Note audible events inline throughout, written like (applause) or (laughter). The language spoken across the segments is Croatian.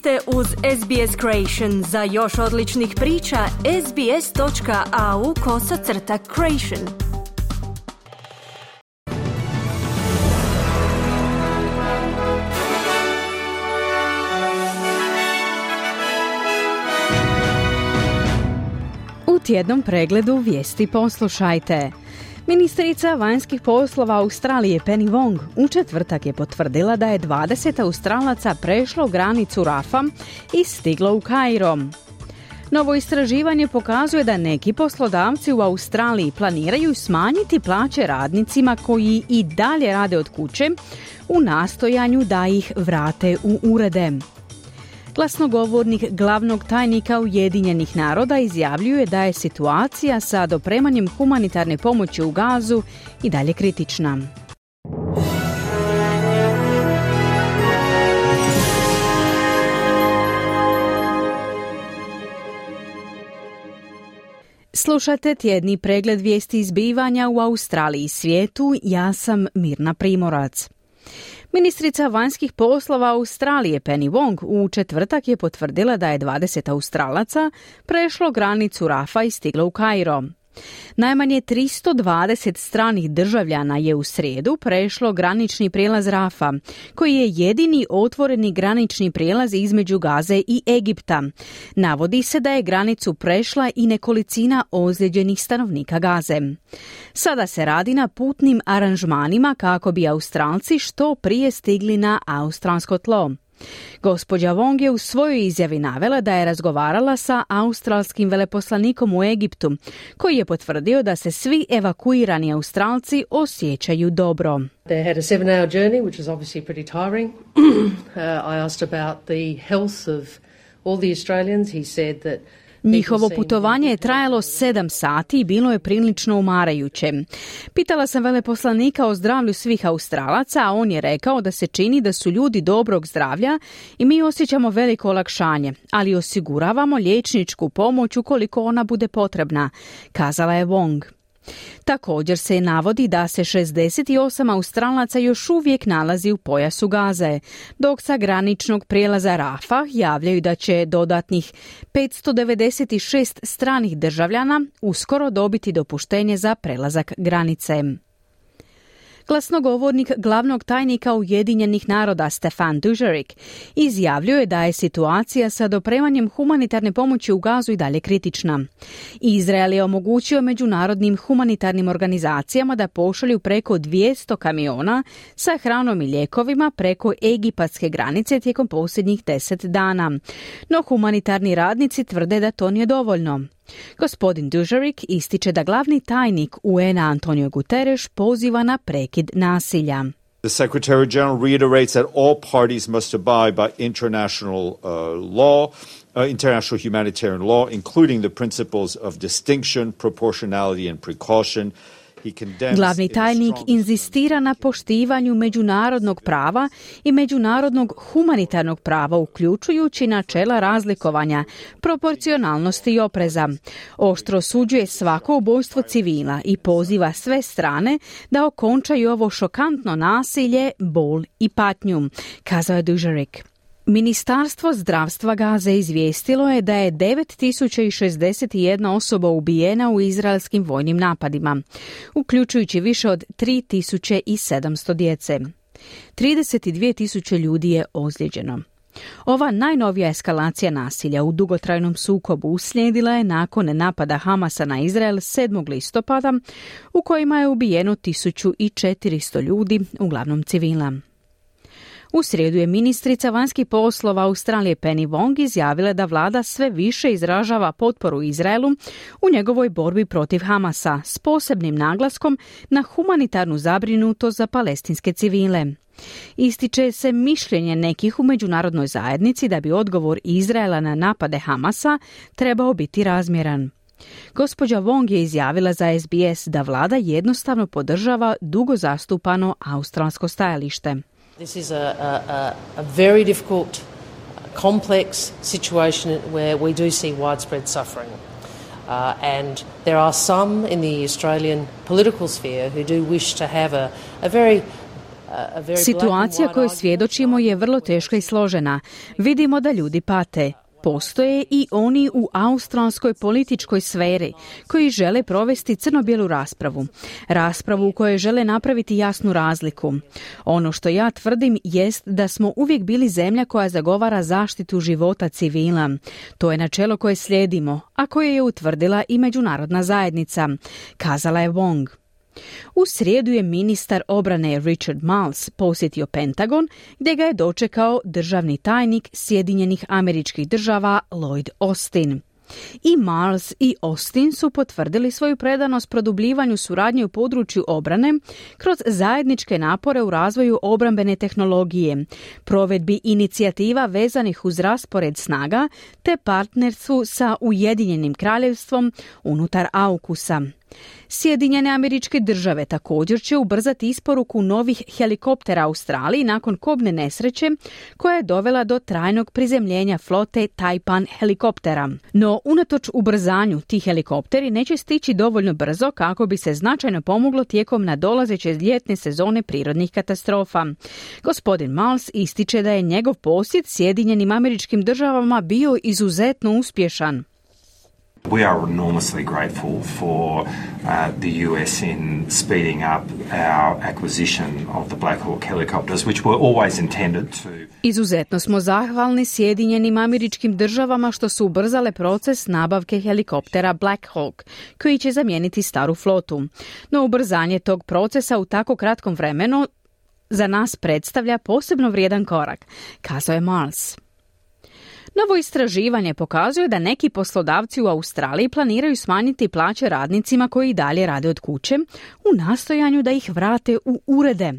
ste uz SBS Creation. Za još odličnih priča, sbs.au kosacrta creation. U tjednom pregledu vijesti poslušajte. Ministrica vanjskih poslova Australije Penny Wong u četvrtak je potvrdila da je 20 Australaca prešlo granicu Rafa i stiglo u Kairo. Novo istraživanje pokazuje da neki poslodavci u Australiji planiraju smanjiti plaće radnicima koji i dalje rade od kuće u nastojanju da ih vrate u urede. Glasnogovornik glavnog tajnika Ujedinjenih naroda izjavljuje da je situacija sa dopremanjem humanitarne pomoći u Gazu i dalje kritična. Slušate tjedni pregled vijesti izbivanja u Australiji i svijetu. Ja sam Mirna Primorac. Ministrica vanjskih poslova Australije Penny Wong u četvrtak je potvrdila da je 20 Australaca prešlo granicu Rafa i stiglo u Kairo. Najmanje 320 stranih državljana je u srijedu prešlo granični prijelaz Rafa, koji je jedini otvoreni granični prijelaz između Gaze i Egipta. Navodi se da je granicu prešla i nekolicina ozlijeđenih stanovnika Gaze. Sada se radi na putnim aranžmanima kako bi Australci što prije stigli na australsko tlo. Gospođa Wong je u svojoj izjavi navela da je razgovarala sa australskim veleposlanikom u Egiptu, koji je potvrdio da se svi evakuirani Australci osjećaju dobro. They had a seven hour journey, which was obviously pretty tiring. (clears throat) uh, I asked about the health of all the Australians. He said that Njihovo putovanje je trajalo sedam sati i bilo je prilično umarajuće. Pitala sam veleposlanika o zdravlju svih Australaca, a on je rekao da se čini da su ljudi dobrog zdravlja i mi osjećamo veliko olakšanje, ali osiguravamo liječničku pomoć ukoliko ona bude potrebna, kazala je Wong. Također se navodi da se 68 Australaca još uvijek nalazi u pojasu Gaze, dok sa graničnog prijelaza Rafa javljaju da će dodatnih 596 stranih državljana uskoro dobiti dopuštenje za prelazak granice. Glasnogovornik glavnog tajnika Ujedinjenih naroda Stefan Dužerik izjavljuje da je situacija sa dopremanjem humanitarne pomoći u Gazu i dalje kritična. Izrael je omogućio međunarodnim humanitarnim organizacijama da pošalju preko 200 kamiona sa hranom i lijekovima preko egipatske granice tijekom posljednjih deset dana. No humanitarni radnici tvrde da to nije dovoljno. Gospodin Dužarik ističe da glavni tajnik UN-a Antonio Guterres poziva na prekid nasilja. The Secretary General reiterates that all parties must abide by international uh, law, uh, international humanitarian law, including the principles of distinction, proportionality, and precaution. Glavni tajnik inzistira na poštivanju međunarodnog prava i međunarodnog humanitarnog prava, uključujući načela razlikovanja, proporcionalnosti i opreza. Oštro suđuje svako ubojstvo civila i poziva sve strane da okončaju ovo šokantno nasilje, bol i patnju, kazao je Dužarik. Ministarstvo zdravstva Gaze izvijestilo je da je 9061 osoba ubijena u izraelskim vojnim napadima, uključujući više od 3700 djece. 32.000 ljudi je ozlijeđeno. Ova najnovija eskalacija nasilja u dugotrajnom sukobu uslijedila je nakon napada Hamasa na Izrael 7. listopada u kojima je ubijeno 1400 ljudi, uglavnom civila. U srijedu je ministrica vanjskih poslova Australije Penny Wong izjavila da vlada sve više izražava potporu Izraelu u njegovoj borbi protiv Hamasa s posebnim naglaskom na humanitarnu zabrinutost za palestinske civile. Ističe se mišljenje nekih u međunarodnoj zajednici da bi odgovor Izraela na napade Hamasa trebao biti razmjeran. Gospođa Wong je izjavila za SBS da vlada jednostavno podržava dugo zastupano australsko stajalište. This is a, a, a very difficult, complex situation where we do see widespread suffering. Uh, and there are some in the Australian political sphere who do wish to have a, a very Situacija koju svjedočimo je vrlo teška i složena. Vidimo da ljudi pate. Postoje i oni u australskoj političkoj sferi koji žele provesti crno-bijelu raspravu. Raspravu u kojoj žele napraviti jasnu razliku. Ono što ja tvrdim jest da smo uvijek bili zemlja koja zagovara zaštitu života civila. To je načelo koje slijedimo, a koje je utvrdila i međunarodna zajednica, kazala je Wong. U srijedu je ministar obrane Richard Miles posjetio Pentagon gdje ga je dočekao državni tajnik Sjedinjenih američkih država Lloyd Austin. I Miles i Austin su potvrdili svoju predanost produbljivanju suradnje u području obrane kroz zajedničke napore u razvoju obrambene tehnologije, provedbi inicijativa vezanih uz raspored snaga te partnerstvu sa Ujedinjenim kraljevstvom unutar AUKUSA. Sjedinjene američke države također će ubrzati isporuku novih helikoptera Australiji nakon kobne nesreće koja je dovela do trajnog prizemljenja flote Taipan helikoptera. No, unatoč ubrzanju, ti helikopteri neće stići dovoljno brzo kako bi se značajno pomoglo tijekom nadolazeće ljetne sezone prirodnih katastrofa. Gospodin Mals ističe da je njegov posjet Sjedinjenim američkim državama bio izuzetno uspješan. We are enormously grateful for uh, the US in speeding up our acquisition of the Black Hawk helicopters, which were always intended to... Izuzetno smo zahvalni Sjedinjenim američkim državama što su ubrzale proces nabavke helikoptera Black Hawk, koji će zamijeniti staru flotu. No ubrzanje tog procesa u tako kratkom vremenu za nas predstavlja posebno vrijedan korak, kazao je Mars. Novo istraživanje pokazuje da neki poslodavci u Australiji planiraju smanjiti plaće radnicima koji i dalje rade od kuće u nastojanju da ih vrate u urede.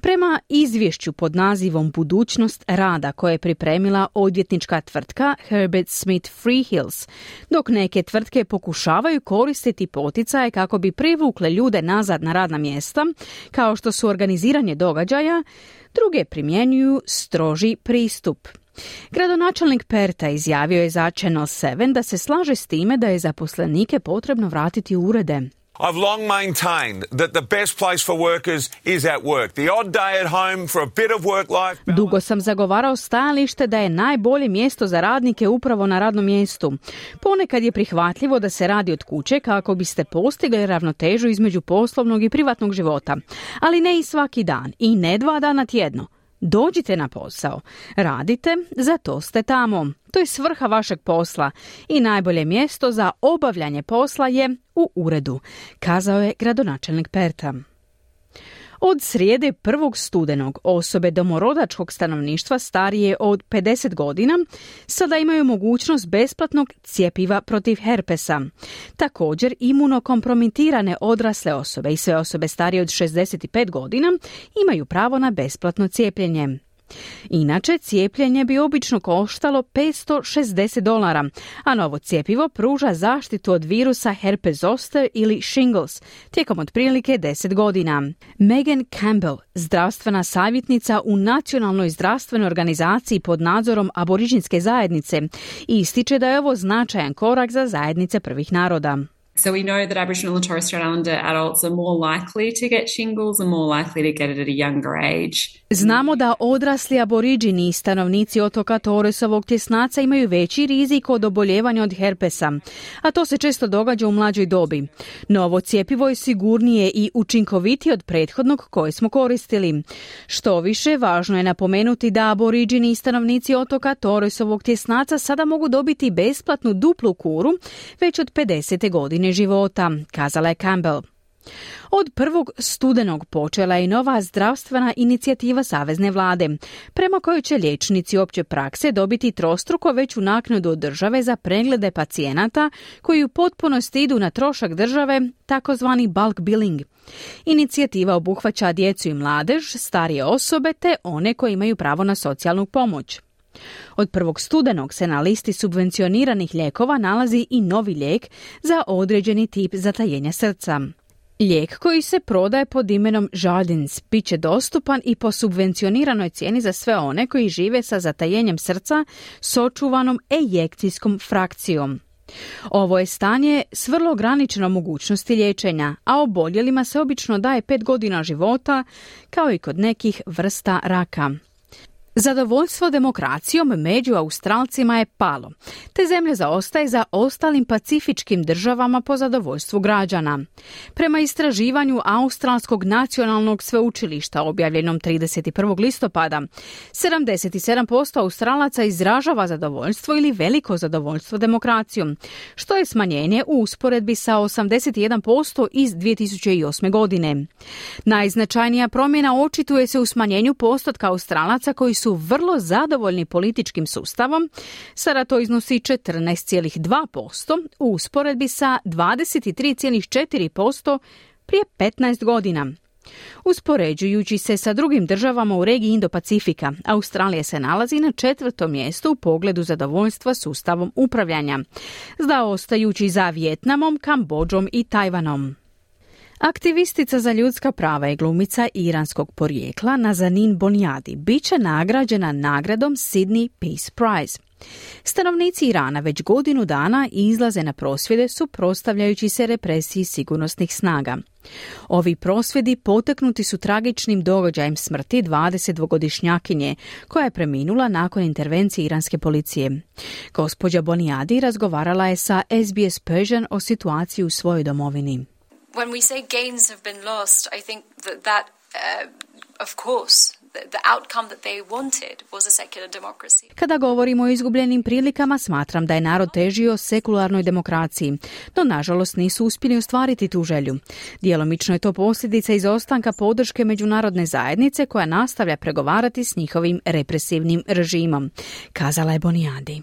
Prema izvješću pod nazivom Budućnost rada koje je pripremila odvjetnička tvrtka Herbert Smith Freehills, dok neke tvrtke pokušavaju koristiti poticaje kako bi privukle ljude nazad na radna mjesta, kao što su organiziranje događaja, druge primjenjuju stroži pristup. Gradonačelnik Perta izjavio je za Channel 7 da se slaže s time da je zaposlenike potrebno vratiti u urede. I've long maintained that the best place for workers is at work. The odd day at home for a bit of work life. Dugo sam zagovarao stajalište da je najbolje mjesto za radnike upravo na radnom mjestu. Ponekad je prihvatljivo da se radi od kuće kako biste postigli ravnotežu između poslovnog i privatnog života, ali ne i svaki dan i ne dva dana tjedno. Dođite na posao, radite, za to ste tamo. To je svrha vašeg posla i najbolje mjesto za obavljanje posla je u uredu, kazao je gradonačelnik Perta. Od srijede prvog studenog osobe domorodačkog stanovništva starije od 50 godina sada imaju mogućnost besplatnog cijepiva protiv herpesa. Također imunokompromitirane odrasle osobe i sve osobe starije od 65 godina imaju pravo na besplatno cijepljenje. Inače, cijepljenje bi obično koštalo 560 dolara, a novo cijepivo pruža zaštitu od virusa herpes zoster ili shingles tijekom otprilike 10 godina. Megan Campbell, zdravstvena savjetnica u Nacionalnoj zdravstvenoj organizaciji pod nadzorom aboriđinske zajednice, ističe da je ovo značajan korak za zajednice prvih naroda. So we know that Aboriginal and Torres Strait Islander adults are more likely to get shingles and more likely to get it at a younger age. Znamo da odrasli aboriđini i stanovnici otoka Torresovog tjesnaca imaju veći rizik od oboljevanja od herpesa, a to se često događa u mlađoj dobi. Novo cjepivo je sigurnije i učinkovitije od prethodnog koje smo koristili. Što više, važno je napomenuti da aboriđini i stanovnici otoka Torresovog tjesnaca sada mogu dobiti besplatnu duplu kuru već od 50. godine života, kazala je Campbell. Od prvog studenog počela je nova zdravstvena inicijativa Savezne vlade, prema kojoj će liječnici opće prakse dobiti trostruko veću naknadu od države za preglede pacijenata koji u potpunosti idu na trošak države, takozvani bulk billing. Inicijativa obuhvaća djecu i mladež, starije osobe te one koji imaju pravo na socijalnu pomoć. Od prvog studenog se na listi subvencioniranih lijekova nalazi i novi lijek za određeni tip zatajenja srca. Lijek koji se prodaje pod imenom Jardins bit će dostupan i po subvencioniranoj cijeni za sve one koji žive sa zatajenjem srca s očuvanom ejekcijskom frakcijom. Ovo je stanje s vrlo ograničenom mogućnosti liječenja, a oboljelima se obično daje pet godina života, kao i kod nekih vrsta raka. Zadovoljstvo demokracijom među Australcima je palo, te zemlja zaostaje za ostalim pacifičkim državama po zadovoljstvu građana. Prema istraživanju Australskog nacionalnog sveučilišta objavljenom 31. listopada, 77% Australaca izražava zadovoljstvo ili veliko zadovoljstvo demokracijom, što je smanjenje u usporedbi sa 81% iz 2008. godine. Najznačajnija promjena očituje se u smanjenju postotka Australaca koji su vrlo zadovoljni političkim sustavom, sada to iznosi 14,2% u usporedbi sa 23,4% prije 15 godina. Uspoređujući se sa drugim državama u regiji Indo-Pacifika, Australija se nalazi na četvrtom mjestu u pogledu zadovoljstva sustavom upravljanja, zaostajući za Vjetnamom, Kambodžom i Tajvanom. Aktivistica za ljudska prava i glumica iranskog porijekla Nazanin Bonjadi bit će nagrađena nagradom Sydney Peace Prize. Stanovnici Irana već godinu dana izlaze na prosvjede suprotstavljajući se represiji sigurnosnih snaga. Ovi prosvjedi poteknuti su tragičnim događajem smrti 22-godišnjakinje koja je preminula nakon intervencije iranske policije. Gospođa Bonijadi razgovarala je sa SBS Persian o situaciji u svojoj domovini. When we say gains have been lost, I think that that, uh, of course. Kada govorimo o izgubljenim prilikama, smatram da je narod težio sekularnoj demokraciji, no nažalost nisu uspjeli ostvariti tu želju. Djelomično je to posljedica izostanka podrške međunarodne zajednice koja nastavlja pregovarati s njihovim represivnim režimom, kazala je Bonijadi.